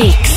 X.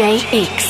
JX.